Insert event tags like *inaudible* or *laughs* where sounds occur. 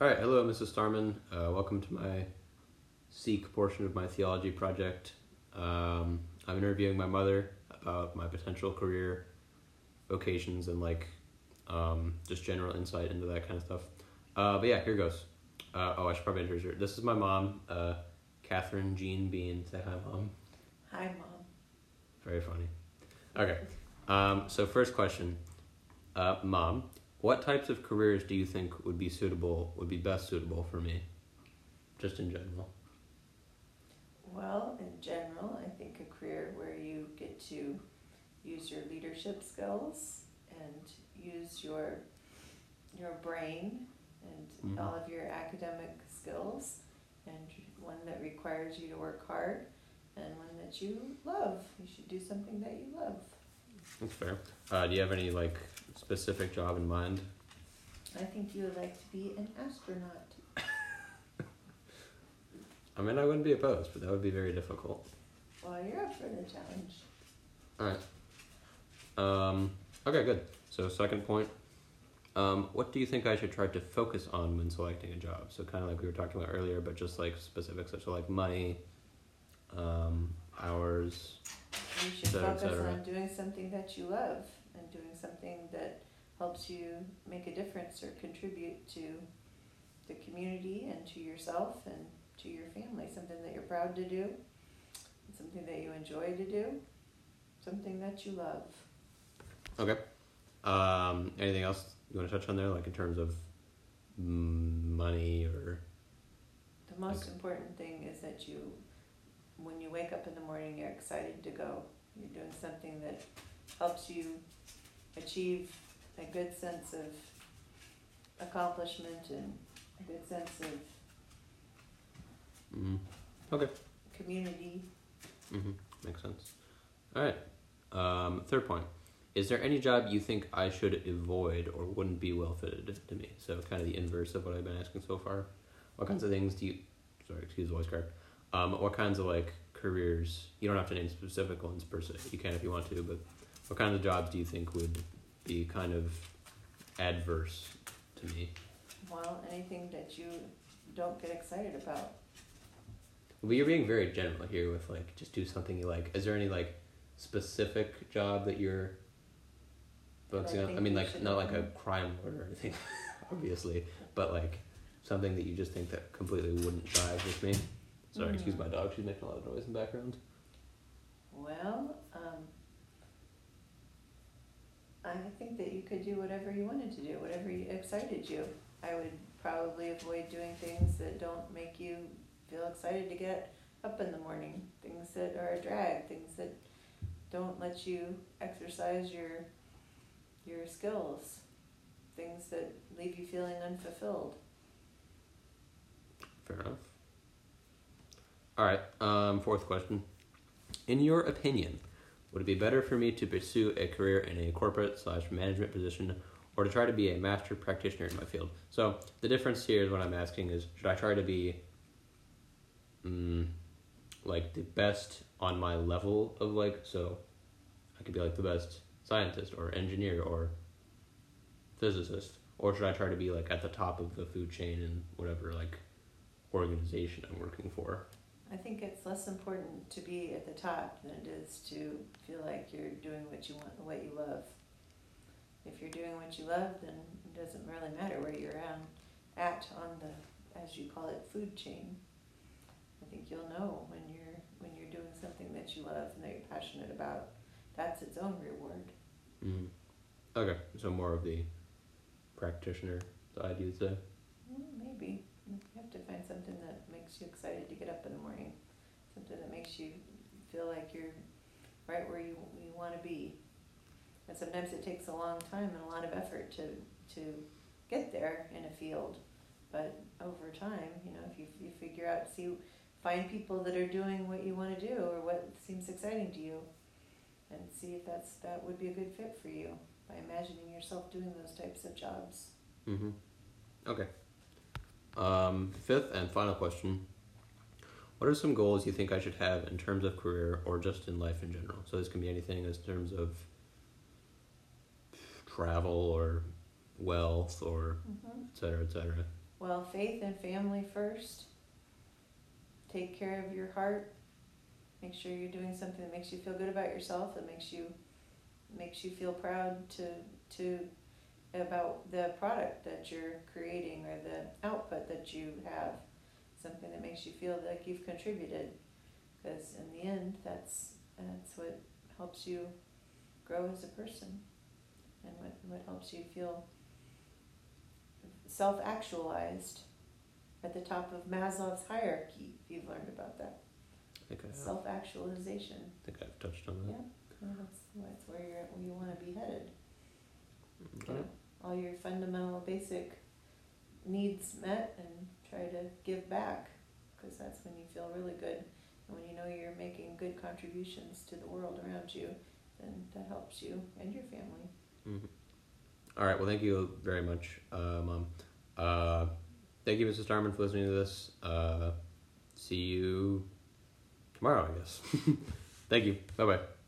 All right, hello, Mrs. Starman. Uh, welcome to my Seek portion of my theology project. Um, I'm interviewing my mother about my potential career vocations and like um, just general insight into that kind of stuff. Uh, but yeah, here goes. Uh, oh, I should probably introduce her. This is my mom, uh, Catherine Jean Bean. Say hi, mom. Hi, Mom. Very funny. Okay. Um, so first question, uh, mom, what types of careers do you think would be suitable, would be best suitable for me, just in general? Well, in general, I think a career where you get to use your leadership skills and use your your brain and Mhm. all of your academic skills, and one that requires you to work hard, and one that you love. You should do something that you love. That's fair. Uh, do you have any like specific job in mind? I think you would like to be an astronaut. *laughs* I mean, I wouldn't be opposed, but that would be very difficult. Well, you're up for the challenge. All right. Um, okay, good. So second point. Um, what do you think I should try to focus on when selecting a job? So kind of like we were talking about earlier, but just like specifics such as like money, um, hours. You should Et cetera, et focus cetera. on doing something that you love and doing something that helps you make a difference or contribute to the community and to yourself and to your family. Something that you're proud to do, something that you enjoy to do, something that you love. Okay. Um, anything else you want to touch on there, like in terms of money or? The most Okay. important thing is that you, when you wake up in the morning, you're excited to go. You're doing something that helps you achieve a good sense of accomplishment and a good sense of Mm, okay. community. Mm-hmm. Makes sense. All right. Um, third point. Is there any job you think I should avoid or wouldn't be well fitted to me? So kind of the inverse of what I've been asking so far. What kinds of things do you? Sorry, excuse the voice crack. Um, what kinds of like careers? You don't have to name specific ones per se. You can if you want to, but what kind of jobs do you think would be kind of adverse to me? Well, anything that you don't get excited about. Well, you're being very general here with like just do something you like. Is there any like specific job that you're focusing I on? I mean, like not like a crime lord or anything, *laughs* obviously, but like something that you just think that completely wouldn't jive with me. Sorry, excuse Mm. my dog. She's making a lot of noise in the background. Well, um, I think that you could do whatever you wanted to do, whatever excited you. I would probably avoid doing things that don't make you feel excited to get up in the morning, things that are a drag, things that don't let you exercise your your skills, things that leave you feeling unfulfilled. Fair enough. All right. Um, fourth question. In your opinion, would it be better for me to pursue a career in a corporate slash management position, or to try to be a master practitioner in my field? So the difference here is what I'm asking is, should I try to be, mm, like the best on my level of like so, I could be like the best scientist or engineer or physicist, or should I try to be like at the top of the food chain in whatever like organization I'm working for. I think it's less important to be at the top than it is to feel like you're doing what you want, what you love. If you're doing what you love, then it doesn't really matter where you're on, at on the, as you call it, food chain. I think you'll know when you're when you're doing something that you love and that you're passionate about. That's its own reward. Mm. Okay, so more of the practitioner side, you'd say. Mm, you have to find something that makes you excited to get up in the morning, something that makes you feel like you're right where you you want to be. And sometimes it takes a long time and a lot of effort to to get there in a field, but over time, you know, if you you figure out see find people that are doing what you want to do or what seems exciting to you, and see if that's that would be a good fit for you by imagining yourself doing those types of jobs. Mm-hmm. Okay. Um, fifth and final question. What are some goals you think I should have in terms of career or just in life in general? So this can be anything as terms of travel or wealth or Mm-hmm. et cetera, et cetera. well, faith and family first. Take care of your heart. Make sure you're doing something that makes you feel good about yourself. That makes you makes you feel proud to to about the product that you're creating or the output that you have. Something that makes you feel like you've contributed. Because in the end, that's that's what helps you grow as a person, and what what helps you feel self actualized at the top of Maslow's hierarchy, if you've learned about that. I think I have. Self actualization. I think I've touched on that. Yeah, that's, that's where you're where you want to be headed. All right. All your fundamental basic needs met and try to give back because that's when you feel really good. And when you know you're making good contributions to the world around you, then that helps you and your family. Mhm. All right. Well, thank you very much, uh, Mom. Uh, thank you, Mrs. Starman, for listening to this. Uh, see you tomorrow, I guess. *laughs* thank you. Bye bye.